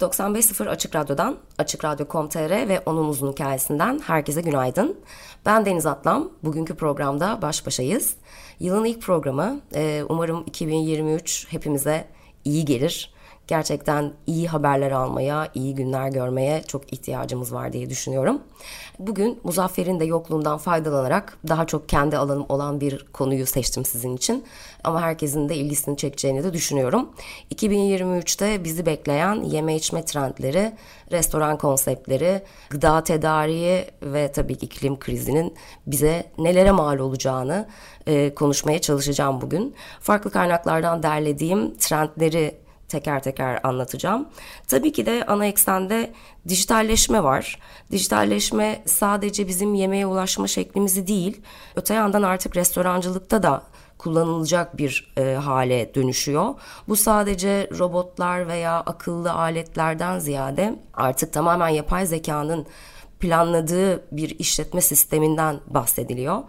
...95.0 Açık Radyo'dan, Açık Radyo.com.tr ve onun uzun hikayesinden herkese günaydın. Ben Deniz Atlam, bugünkü programda baş başayız. Yılın ilk programı, e, umarım 2023 hepimize iyi gelir gerçekten iyi haberler almaya, iyi günler görmeye çok ihtiyacımız var diye düşünüyorum. Bugün Muzaffer'in de yokluğundan faydalanarak daha çok kendi alanım olan bir konuyu seçtim sizin için. Ama herkesin de ilgisini çekeceğini de düşünüyorum. 2023'te bizi bekleyen yeme içme trendleri, restoran konseptleri, gıda tedariği ve tabii ki iklim krizinin bize nelere mal olacağını e, konuşmaya çalışacağım bugün. Farklı kaynaklardan derlediğim trendleri teker teker anlatacağım. Tabii ki de ana eksende dijitalleşme var. Dijitalleşme sadece bizim yemeğe ulaşma şeklimizi değil, öte yandan artık restorancılıkta da kullanılacak bir e, hale dönüşüyor. Bu sadece robotlar veya akıllı aletlerden ziyade artık tamamen yapay zekanın planladığı bir işletme sisteminden bahsediliyor.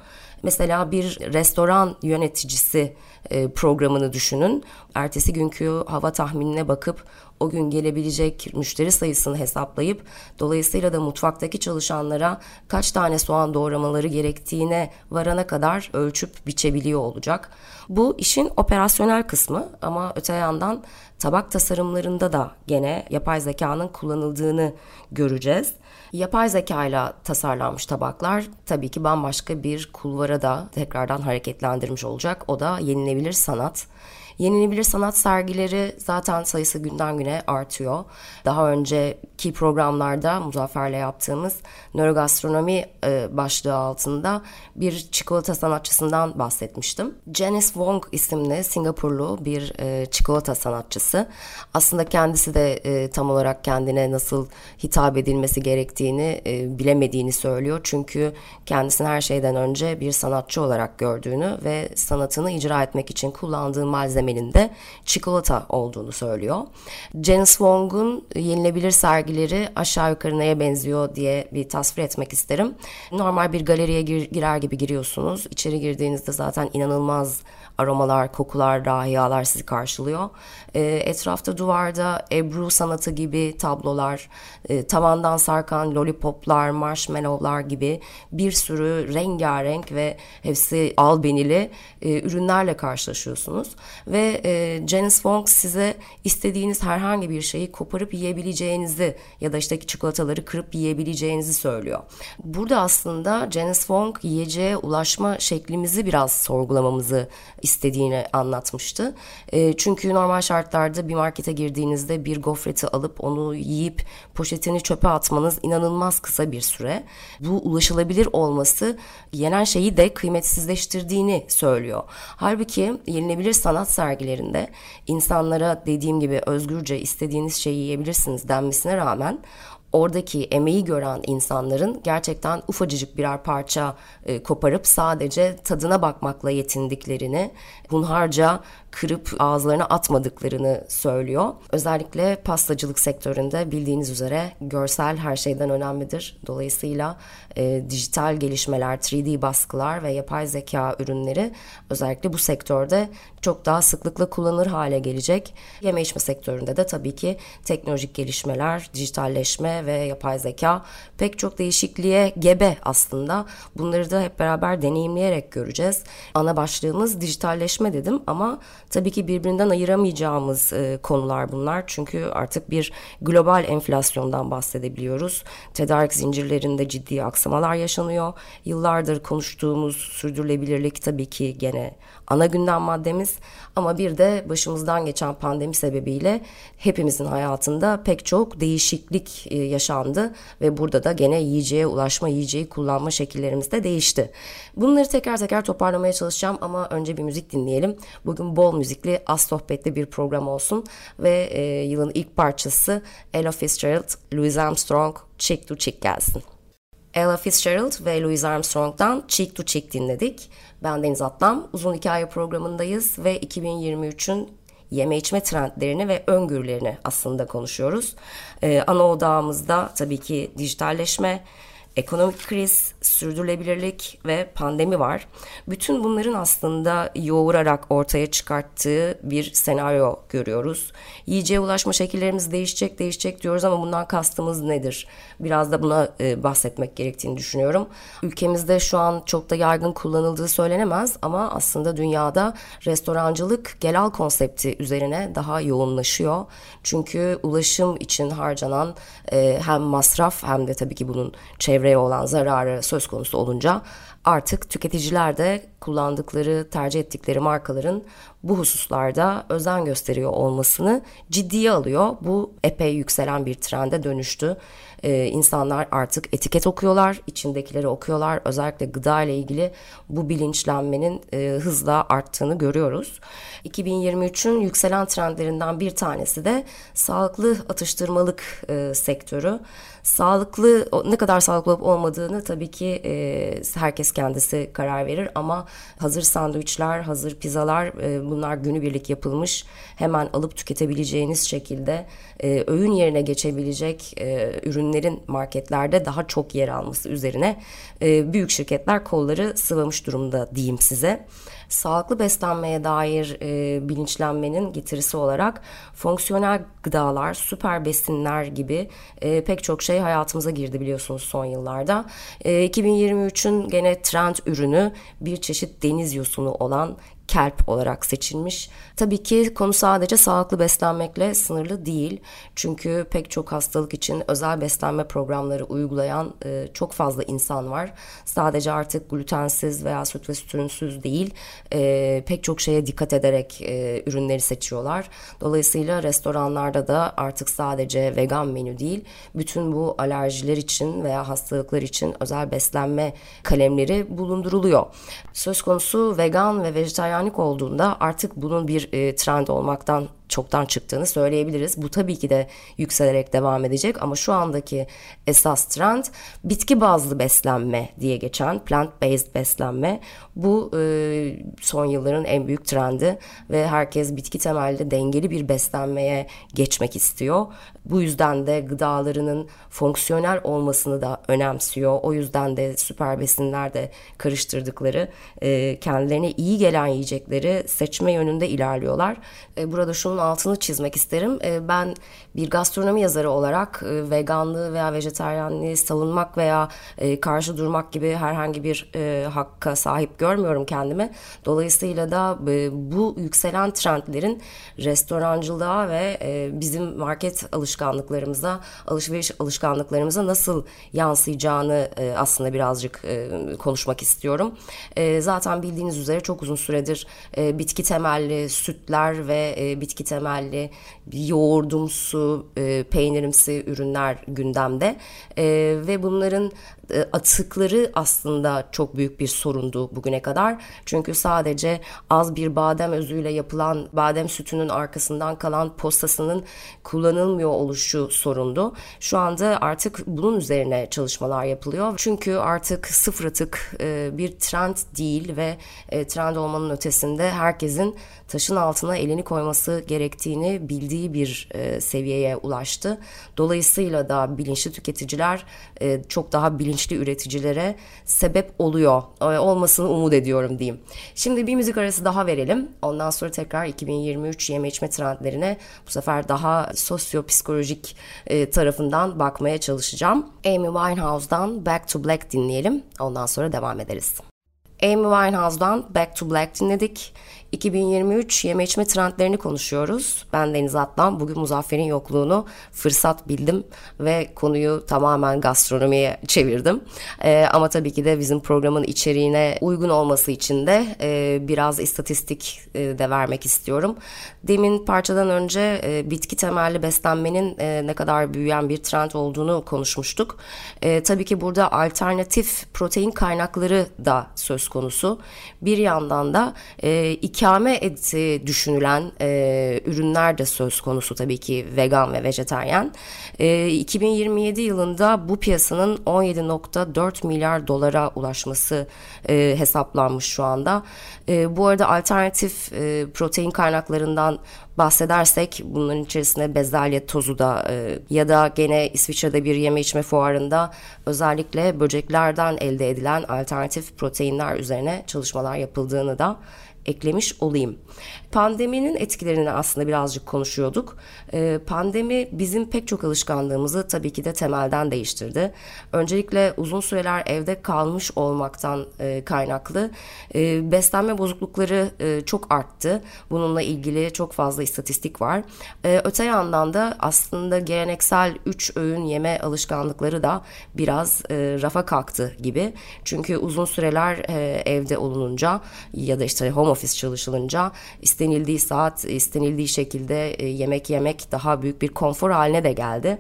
Mesela bir restoran yöneticisi e, programını düşünün. Ertesi günkü hava tahminine bakıp o gün gelebilecek müşteri sayısını hesaplayıp dolayısıyla da mutfaktaki çalışanlara kaç tane soğan doğramaları gerektiğine varana kadar ölçüp biçebiliyor olacak. Bu işin operasyonel kısmı ama öte yandan tabak tasarımlarında da gene yapay zekanın kullanıldığını göreceğiz. Yapay zeka ile tasarlanmış tabaklar tabii ki bambaşka bir kulvara da tekrardan hareketlendirmiş olacak. O da yenilebilir sanat. Yenilebilir sanat sergileri zaten sayısı günden güne artıyor. Daha önceki programlarda Muzaffer'le yaptığımız nörogastronomi e, başlığı altında bir çikolata sanatçısından bahsetmiştim. Janice Wong isimli Singapurlu bir e, çikolata sanatçısı. Aslında kendisi de e, tam olarak kendine nasıl hitap edilmesi gerektiğini e, bilemediğini söylüyor. Çünkü kendisini her şeyden önce bir sanatçı olarak gördüğünü ve sanatını icra etmek için kullandığı malzeme temelinde çikolata olduğunu söylüyor. Janice Wong'un yenilebilir sergileri aşağı yukarı neye benziyor diye bir tasvir etmek isterim. Normal bir galeriye gir, girer gibi giriyorsunuz. İçeri girdiğinizde zaten inanılmaz aromalar, kokular, rahiyalar sizi karşılıyor. E, etrafta duvarda Ebru sanatı gibi tablolar, e, tavandan sarkan lollipoplar, marshmallowlar gibi bir sürü rengarenk ve hepsi albenili e, ürünlerle karşılaşıyorsunuz. Ve e, Janice Wong size istediğiniz herhangi bir şeyi koparıp yiyebileceğinizi ya da işte çikolataları kırıp yiyebileceğinizi söylüyor. Burada aslında Janice Wong yiyeceğe ulaşma şeklimizi biraz sorgulamamızı istediğini anlatmıştı. E, çünkü normal şartlarda bir markete girdiğinizde bir gofreti alıp onu yiyip poşetini çöpe atmanız inanılmaz kısa bir süre. Bu ulaşılabilir olması yenen şeyi de kıymetsizleştirdiğini söylüyor. Halbuki yenilebilir sanat sergilerinde insanlara dediğim gibi özgürce istediğiniz şeyi yiyebilirsiniz denmesine rağmen oradaki emeği gören insanların gerçekten ufacıcık birer parça e, koparıp sadece tadına bakmakla yetindiklerini, hunharca kırıp ağızlarına atmadıklarını söylüyor. Özellikle pastacılık sektöründe bildiğiniz üzere görsel her şeyden önemlidir. Dolayısıyla e, dijital gelişmeler, 3D baskılar ve yapay zeka ürünleri özellikle bu sektörde çok daha sıklıkla kullanılır hale gelecek. Yeme içme sektöründe de tabii ki teknolojik gelişmeler, dijitalleşme ve yapay zeka pek çok değişikliğe gebe aslında. Bunları da hep beraber deneyimleyerek göreceğiz. Ana başlığımız dijitalleşme dedim ama tabii ki birbirinden ayıramayacağımız e, konular bunlar. Çünkü artık bir global enflasyondan bahsedebiliyoruz. Tedarik zincirlerinde ciddi aksamalar yaşanıyor. Yıllardır konuştuğumuz sürdürülebilirlik tabii ki gene ana gündem maddemiz ama bir de başımızdan geçen pandemi sebebiyle hepimizin hayatında pek çok değişiklik e, yaşandı ve burada da gene yiyeceğe ulaşma, yiyeceği kullanma şekillerimiz de değişti. Bunları tekrar tekrar toparlamaya çalışacağım ama önce bir müzik dinleyelim. Bugün bol müzikli, az sohbetli bir program olsun ve e, yılın ilk parçası Ella Fitzgerald, Louis Armstrong, Cheek to Cheek gelsin. Ella Fitzgerald ve Louis Armstrong'dan Cheek to Cheek dinledik. Ben Deniz Atlam. Uzun Hikaye programındayız ve 2023'ün yeme içme trendlerini ve öngörülerini aslında konuşuyoruz. Ee, ana odağımızda tabii ki dijitalleşme, ekonomik kriz, sürdürülebilirlik ve pandemi var. Bütün bunların aslında yoğurarak ortaya çıkarttığı bir senaryo görüyoruz. Yiyeceğe ulaşma şekillerimiz değişecek değişecek diyoruz ama bundan kastımız nedir? Biraz da buna e, bahsetmek gerektiğini düşünüyorum. Ülkemizde şu an çok da yaygın kullanıldığı söylenemez ama aslında dünyada restorancılık gelal konsepti üzerine daha yoğunlaşıyor. Çünkü ulaşım için harcanan e, hem masraf hem de tabii ki bunun çevreye olan zararı söz konusu olunca artık tüketiciler de kullandıkları, tercih ettikleri markaların bu hususlarda özen gösteriyor olmasını ciddiye alıyor. Bu epey yükselen bir trende dönüştü. Ee, insanlar artık etiket okuyorlar, içindekileri okuyorlar. Özellikle gıda ile ilgili bu bilinçlenmenin e, hızla arttığını görüyoruz. 2023'ün yükselen trendlerinden bir tanesi de sağlıklı atıştırmalık e, sektörü. Sağlıklı ne kadar sağlıklı olup olmadığını tabii ki e, herkes kendisi karar verir. Ama hazır sandviçler, hazır pizzalar e, bunlar günübirlik yapılmış hemen alıp tüketebileceğiniz şekilde e, öğün yerine geçebilecek e, ürünlerin marketlerde daha çok yer alması üzerine e, büyük şirketler kolları sıvamış durumda diyeyim size sağlıklı beslenmeye dair e, bilinçlenmenin getirisi olarak fonksiyonel gıdalar, süper besinler gibi e, pek çok şey hayatımıza girdi biliyorsunuz son yıllarda. E, 2023'ün gene trend ürünü bir çeşit deniz yosunu olan kelp olarak seçilmiş. Tabii ki konu sadece sağlıklı beslenmekle sınırlı değil. Çünkü pek çok hastalık için özel beslenme programları uygulayan e, çok fazla insan var. Sadece artık glutensiz veya süt ve süt değil e, pek çok şeye dikkat ederek e, ürünleri seçiyorlar. Dolayısıyla restoranlarda da artık sadece vegan menü değil bütün bu alerjiler için veya hastalıklar için özel beslenme kalemleri bulunduruluyor. Söz konusu vegan ve vejetaryen veganlık olduğunda artık bunun bir e, trend olmaktan çoktan çıktığını söyleyebiliriz. Bu tabii ki de yükselerek devam edecek ama şu andaki esas trend bitki bazlı beslenme diye geçen plant-based beslenme. Bu e, son yılların en büyük trendi ve herkes bitki temelli dengeli bir beslenmeye geçmek istiyor. Bu yüzden de gıdalarının fonksiyonel olmasını da önemsiyor. O yüzden de süper besinlerde karıştırdıkları e, kendilerine iyi gelen yiyecekleri seçme yönünde ilerliyorlar. E, burada şunu altını çizmek isterim. E, ben bir gastronomi yazarı olarak e, veganlığı veya vejeteryanlığı savunmak veya e, karşı durmak gibi herhangi bir hakka sahip görmüyorum kendimi. Dolayısıyla da bu yükselen trendlerin restorancılığa ve bizim market alışkanlıklarımıza, alışveriş alışkanlıklarımıza nasıl yansıyacağını aslında birazcık konuşmak istiyorum. Zaten bildiğiniz üzere çok uzun süredir bitki temelli sütler ve bitki temelli yoğurdumsu, e, peynirimsi ürünler gündemde. E, ve bunların atıkları aslında çok büyük bir sorundu bugüne kadar. Çünkü sadece az bir badem özüyle yapılan badem sütünün arkasından kalan postasının kullanılmıyor oluşu sorundu. Şu anda artık bunun üzerine çalışmalar yapılıyor. Çünkü artık sıfır atık e, bir trend değil ve e, trend olmanın ötesinde herkesin taşın altına elini koyması gerektiğini bildiği bir seviyeye ulaştı. Dolayısıyla da bilinçli tüketiciler çok daha bilinçli bilinçli üreticilere sebep oluyor. Olmasını umut ediyorum diyeyim. Şimdi bir müzik arası daha verelim. Ondan sonra tekrar 2023 yeme içme trendlerine bu sefer daha sosyopsikolojik e, tarafından bakmaya çalışacağım. Amy Winehouse'dan Back to Black dinleyelim. Ondan sonra devam ederiz. Amy Winehouse'dan Back to Black dinledik. 2023 yeme içme trendlerini konuşuyoruz. Ben Deniz Atlan. Bugün Muzaffer'in yokluğunu fırsat bildim ve konuyu tamamen gastronomiye çevirdim. Ee, ama tabii ki de bizim programın içeriğine uygun olması için de e, biraz istatistik e, de vermek istiyorum. Demin parçadan önce e, bitki temelli beslenmenin e, ne kadar büyüyen bir trend olduğunu konuşmuştuk. E, tabii ki burada alternatif protein kaynakları da söz konusu. Bir yandan da e, ikame eti düşünülen e, ürünler de söz konusu tabii ki vegan ve vejeteryen. E, 2027 yılında bu piyasanın 17.4 milyar dolara ulaşması e, hesaplanmış şu anda. E, bu arada alternatif e, protein kaynaklarından bahsedersek bunların içerisinde bezelye tozu da e, ya da gene İsviçre'de bir yeme içme fuarında özellikle böceklerden elde edilen alternatif proteinler üzerine çalışmalar yapıldığını da eklemiş olayım. Pandeminin etkilerini aslında birazcık konuşuyorduk. Ee, pandemi bizim pek çok alışkanlığımızı tabii ki de temelden değiştirdi. Öncelikle uzun süreler evde kalmış olmaktan e, kaynaklı e, beslenme bozuklukları e, çok arttı. Bununla ilgili çok fazla istatistik var. öte yandan da aslında geleneksel 3 öğün yeme alışkanlıkları da biraz rafa kalktı gibi. Çünkü uzun süreler evde olununca ya da işte home office çalışılınca istenildiği saat, istenildiği şekilde e, yemek yemek daha büyük bir konfor haline de geldi.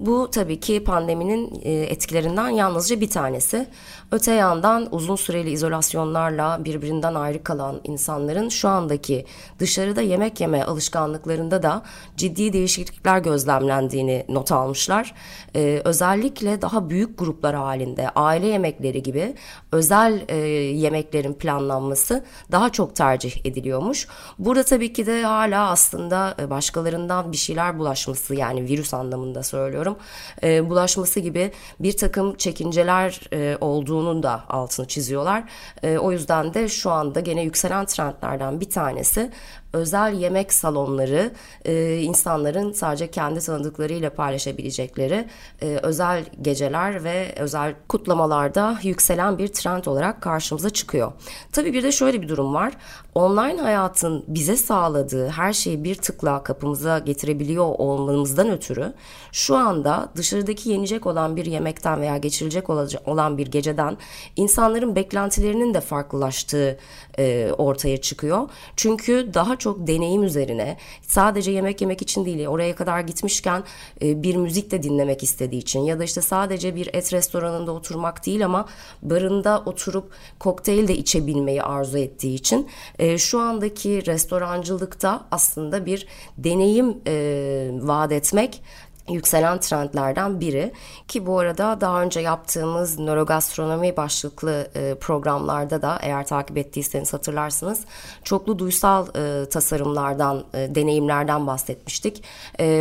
Bu tabii ki pandeminin e, etkilerinden yalnızca bir tanesi. Öte yandan uzun süreli izolasyonlarla birbirinden ayrı kalan insanların şu andaki dışarıda yemek yeme alışkanlıklarında da ciddi değişiklikler gözlemlendiğini not almışlar. Ee, özellikle daha büyük gruplar halinde aile yemekleri gibi özel e, yemeklerin planlanması daha çok tercih ediliyormuş. Burada tabii ki de hala aslında e, başkalarından bir şeyler bulaşması yani virüs anlamında söylüyorum e, bulaşması gibi bir takım çekinceler e, olduğunu olduğunun da altını çiziyorlar. E, o yüzden de şu anda gene yükselen trendlerden bir tanesi özel yemek salonları e, insanların sadece kendi tanıdıklarıyla paylaşabilecekleri e, özel geceler ve özel kutlamalarda yükselen bir trend olarak karşımıza çıkıyor. Tabii bir de şöyle bir durum var. Online hayatın bize sağladığı her şeyi bir tıkla kapımıza getirebiliyor olmamızdan ötürü şu anda dışarıdaki yenecek olan bir yemekten veya geçirilecek olan bir geceden insanların beklentilerinin de farklılaştığı e, ortaya çıkıyor. Çünkü daha çok deneyim üzerine sadece yemek yemek için değil oraya kadar gitmişken e, bir müzik de dinlemek istediği için ya da işte sadece bir et restoranında oturmak değil ama barında oturup kokteyl de içebilmeyi arzu ettiği için e, şu andaki restorancılıkta aslında bir deneyim e, vaat etmek yükselen trendlerden biri ki bu arada daha önce yaptığımız nörogastronomi başlıklı e, programlarda da eğer takip ettiyseniz hatırlarsınız çoklu duysal e, tasarımlardan e, deneyimlerden bahsetmiştik.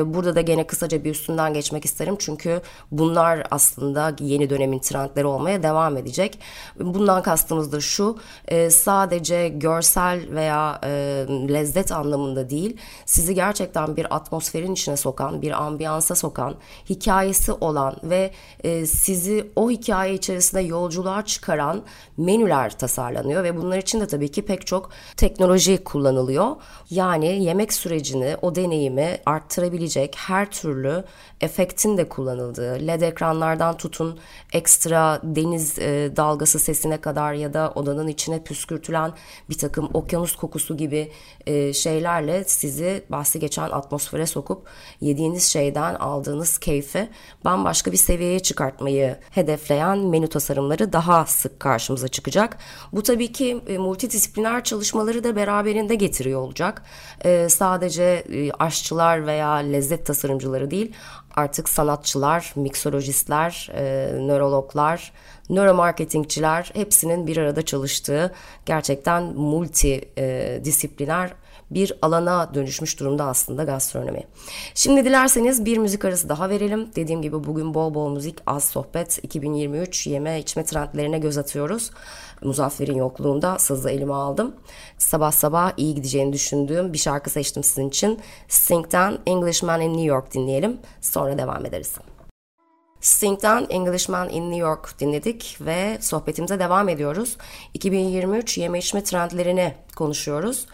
Burada da gene kısaca bir üstünden geçmek isterim çünkü bunlar aslında yeni dönemin trendleri olmaya devam edecek. Bundan kastımız da şu sadece görsel veya lezzet anlamında değil sizi gerçekten bir atmosferin içine sokan bir ambiyansa hayata sokan, hikayesi olan ve e, sizi o hikaye içerisinde yolculuğa çıkaran menüler tasarlanıyor ve bunlar için de tabii ki pek çok teknoloji kullanılıyor. Yani yemek sürecini, o deneyimi arttırabilecek her türlü efektin de kullanıldığı, led ekranlardan tutun ekstra deniz e, dalgası sesine kadar ya da odanın içine püskürtülen bir takım okyanus kokusu gibi e, şeylerle sizi bahsi geçen atmosfere sokup yediğiniz şeyden aldığınız keyfi bambaşka bir seviyeye çıkartmayı hedefleyen menü tasarımları daha sık karşımıza çıkacak. Bu tabii ki e, multidisipliner çalışmaları da beraberinde getiriyor olacak. E, sadece e, aşçılar veya lezzet tasarımcıları değil artık sanatçılar, miksolojistler, e, nörologlar, nöromarketingçiler hepsinin bir arada çalıştığı gerçekten multi disipliner bir alana dönüşmüş durumda aslında gastronomi. Şimdi dilerseniz bir müzik arası daha verelim. Dediğim gibi bugün bol bol müzik, az sohbet. 2023 yeme içme trendlerine göz atıyoruz. Muzaffer'in yokluğunda sızı elime aldım. Sabah sabah iyi gideceğini düşündüğüm bir şarkı seçtim sizin için. Sting'den Englishman in New York dinleyelim. Sonra devam ederiz. Sting'den Englishman in New York dinledik ve sohbetimize devam ediyoruz. 2023 yeme içme trendlerini konuşuyoruz.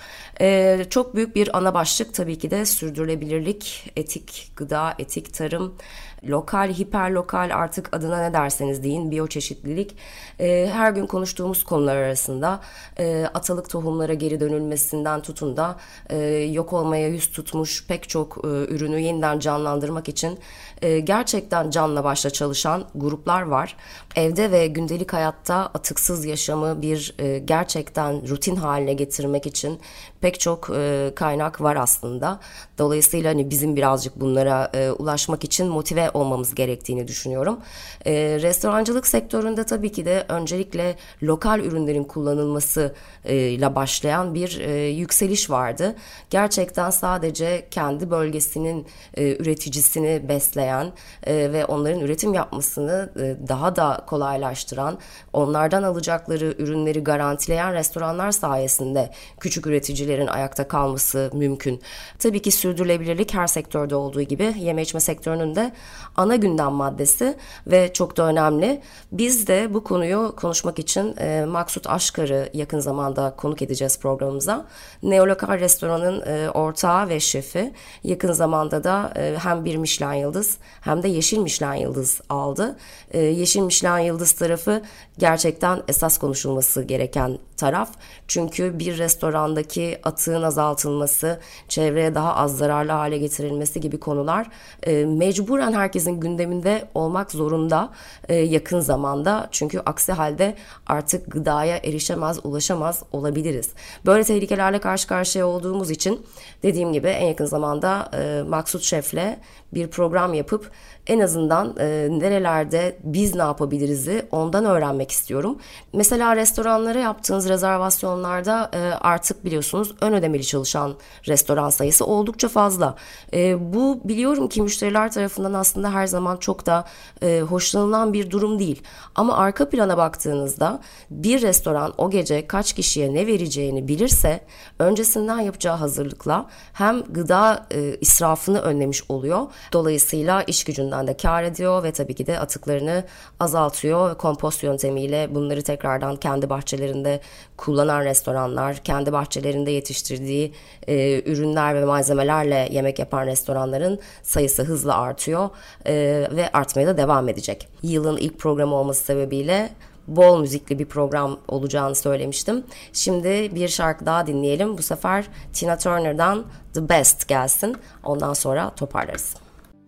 Ee, çok büyük bir ana başlık tabii ki de sürdürülebilirlik, etik gıda, etik tarım, lokal, hiperlokal artık adına ne derseniz deyin biyoçeşitlilik e, her gün konuştuğumuz konular arasında e, atalık tohumlara geri dönülmesinden tutun da e, yok olmaya yüz tutmuş pek çok e, ürünü yeniden canlandırmak için e, gerçekten canla başla çalışan gruplar var. Evde ve gündelik hayatta atıksız yaşamı bir e, gerçekten rutin haline getirmek için pek çok e, kaynak var aslında. Dolayısıyla hani bizim birazcık bunlara e, ulaşmak için motive olmamız gerektiğini düşünüyorum. E, restorancılık sektöründe tabii ki de öncelikle lokal ürünlerin kullanılması e, ile başlayan bir e, yükseliş vardı. Gerçekten sadece kendi bölgesinin e, üreticisini besleyen e, ve onların üretim yapmasını e, daha da kolaylaştıran, onlardan alacakları ürünleri garantileyen restoranlar sayesinde küçük üreticilerin ayakta kalması mümkün. Tabii ki sürdürülebilirlik her sektörde olduğu gibi yeme içme sektörünün de ana gündem maddesi ve çok da önemli. Biz de bu konuyu konuşmak için e, Maksut Aşkar'ı yakın zamanda konuk edeceğiz programımıza. Neolokal restoranın e, ortağı ve şefi yakın zamanda da e, hem bir Michelin yıldız hem de yeşil Michelin yıldız aldı. E, yeşil Michelin yıldız tarafı gerçekten esas konuşulması gereken taraf. Çünkü bir restorandaki atığın azaltılması, çevreye daha az zararlı hale getirilmesi gibi konular e, mecburen herkesin gündeminde olmak zorunda e, yakın zamanda. Çünkü aksi halde artık gıdaya erişemez, ulaşamaz olabiliriz. Böyle tehlikelerle karşı karşıya olduğumuz için dediğim gibi en yakın zamanda e, Maksut Şef'le bir program yapıp en azından e, nerelerde biz ne yapabiliriz'i ondan öğrenmek istiyorum. Mesela restoranlara yaptığınız rezervasyonlarda e, artık biliyorsunuz ön ödemeli çalışan restoran sayısı oldukça fazla. E, bu biliyorum ki müşteriler tarafından aslında her zaman çok da e, hoşlanılan bir durum değil. Ama arka plana baktığınızda bir restoran o gece kaç kişiye ne vereceğini bilirse öncesinden yapacağı hazırlıkla hem gıda e, israfını önlemiş oluyor. Dolayısıyla iş gücünden de kar ediyor ve tabii ki de atıklarını azaltıyor kompost yöntemiyle bunları tekrardan kendi bahçelerinde kullanan restoranlar, kendi bahçelerinde yetiştirdiği e, ürünler ve malzemelerle yemek yapan restoranların sayısı hızla artıyor e, ve artmaya da devam edecek. Yılın ilk programı olması sebebiyle bol müzikli bir program olacağını söylemiştim. Şimdi bir şarkı daha dinleyelim. Bu sefer Tina Turner'dan The Best gelsin. Ondan sonra toparlarız.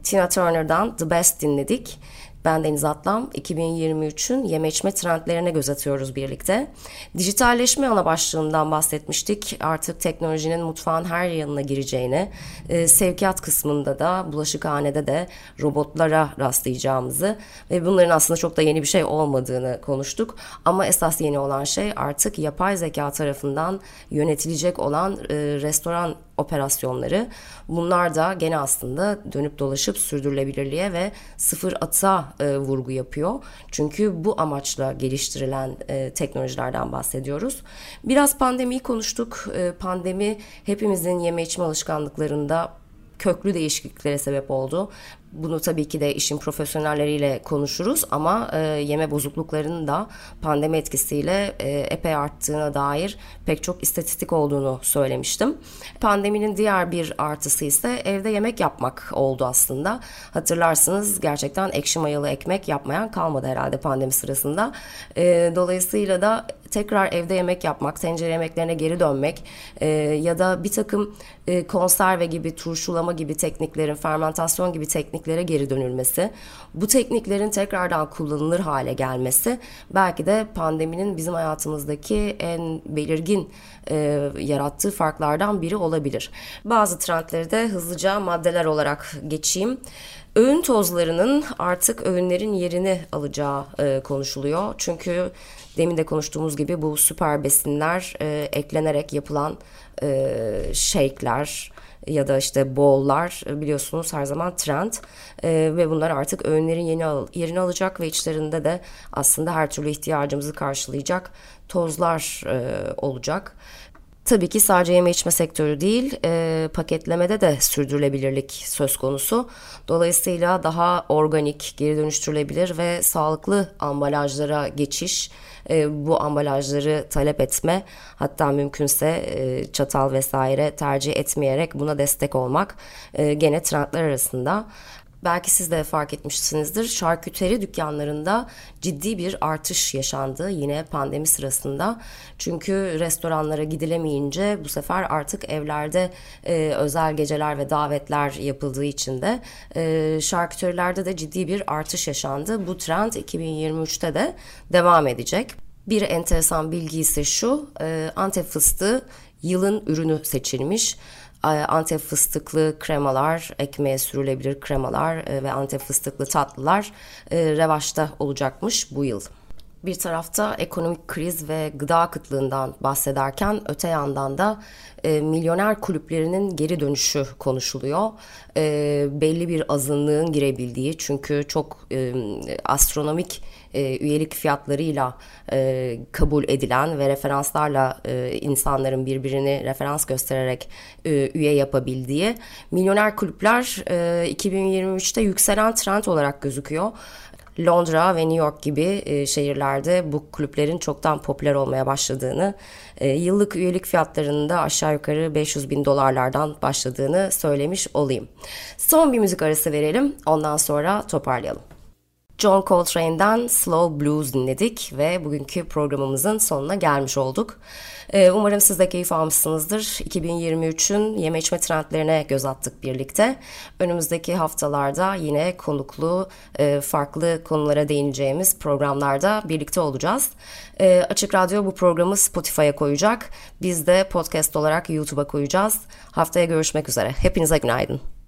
Tina Turner'dan The Best dinledik. Ben Deniz Atlam. 2023'ün yeme içme trendlerine göz atıyoruz birlikte. Dijitalleşme ana başlığından bahsetmiştik. Artık teknolojinin mutfağın her yanına gireceğini, e, sevkiyat kısmında da bulaşıkhanede de robotlara rastlayacağımızı ve bunların aslında çok da yeni bir şey olmadığını konuştuk. Ama esas yeni olan şey artık yapay zeka tarafından yönetilecek olan e, restoran operasyonları. Bunlar da gene aslında dönüp dolaşıp sürdürülebilirliğe ve sıfır atığa e, vurgu yapıyor. Çünkü bu amaçla geliştirilen e, teknolojilerden bahsediyoruz. Biraz pandemiyi konuştuk. E, pandemi hepimizin yeme içme alışkanlıklarında köklü değişikliklere sebep oldu. Bunu tabii ki de işin profesyonelleriyle konuşuruz ama e, yeme bozukluklarının da pandemi etkisiyle e, epey arttığına dair pek çok istatistik olduğunu söylemiştim. Pandeminin diğer bir artısı ise evde yemek yapmak oldu aslında. Hatırlarsınız gerçekten ekşi mayalı ekmek yapmayan kalmadı herhalde pandemi sırasında. E, dolayısıyla da tekrar evde yemek yapmak, tencere yemeklerine geri dönmek e, ya da bir takım e, konserve gibi, turşulama gibi tekniklerin, fermentasyon gibi tekniklere geri dönülmesi, bu tekniklerin tekrardan kullanılır hale gelmesi belki de pandeminin bizim hayatımızdaki en belirgin e, yarattığı farklardan biri olabilir. Bazı trendleri de hızlıca maddeler olarak geçeyim. Öğün tozlarının artık öğünlerin yerini alacağı e, konuşuluyor. Çünkü demin de konuştuğumuz gibi bu süper besinler e, eklenerek yapılan e, shake'ler ya da işte bowl'lar e, biliyorsunuz her zaman trend e, ve bunlar artık öğünlerin yeni al, yerini alacak ve içlerinde de aslında her türlü ihtiyacımızı karşılayacak tozlar e, olacak. Tabii ki sadece yeme içme sektörü değil, e, paketlemede de sürdürülebilirlik söz konusu. Dolayısıyla daha organik, geri dönüştürülebilir ve sağlıklı ambalajlara geçiş, e, bu ambalajları talep etme, hatta mümkünse e, çatal vesaire tercih etmeyerek buna destek olmak e, gene trendler arasında. Belki siz de fark etmişsinizdir. Şarküteri dükkanlarında ciddi bir artış yaşandı yine pandemi sırasında. Çünkü restoranlara gidilemeyince bu sefer artık evlerde e, özel geceler ve davetler yapıldığı için de e, şarküterilerde de ciddi bir artış yaşandı. Bu trend 2023'te de devam edecek. Bir enteresan bilgi ise şu, e, Antep fıstığı yılın ürünü seçilmiş. Antep fıstıklı kremalar, ekmeğe sürülebilir kremalar e, ve Antep fıstıklı tatlılar e, revaçta olacakmış bu yıl. Bir tarafta ekonomik kriz ve gıda kıtlığından bahsederken öte yandan da e, milyoner kulüplerinin geri dönüşü konuşuluyor. E, belli bir azınlığın girebildiği çünkü çok e, astronomik e, üyelik fiyatlarıyla e, kabul edilen ve referanslarla e, insanların birbirini referans göstererek e, üye yapabildiği milyoner kulüpler e, 2023'te yükselen trend olarak gözüküyor. Londra ve New York gibi e, şehirlerde bu kulüplerin çoktan popüler olmaya başladığını, e, yıllık üyelik fiyatlarının da aşağı yukarı 500 bin dolarlardan başladığını söylemiş olayım. Son bir müzik arası verelim, ondan sonra toparlayalım. John Coltrane'den Slow Blues dinledik ve bugünkü programımızın sonuna gelmiş olduk. Ee, umarım siz de keyif almışsınızdır. 2023'ün yeme içme trendlerine göz attık birlikte. Önümüzdeki haftalarda yine konuklu e, farklı konulara değineceğimiz programlarda birlikte olacağız. Ee, Açık Radyo bu programı Spotify'a koyacak. Biz de podcast olarak YouTube'a koyacağız. Haftaya görüşmek üzere. Hepinize günaydın.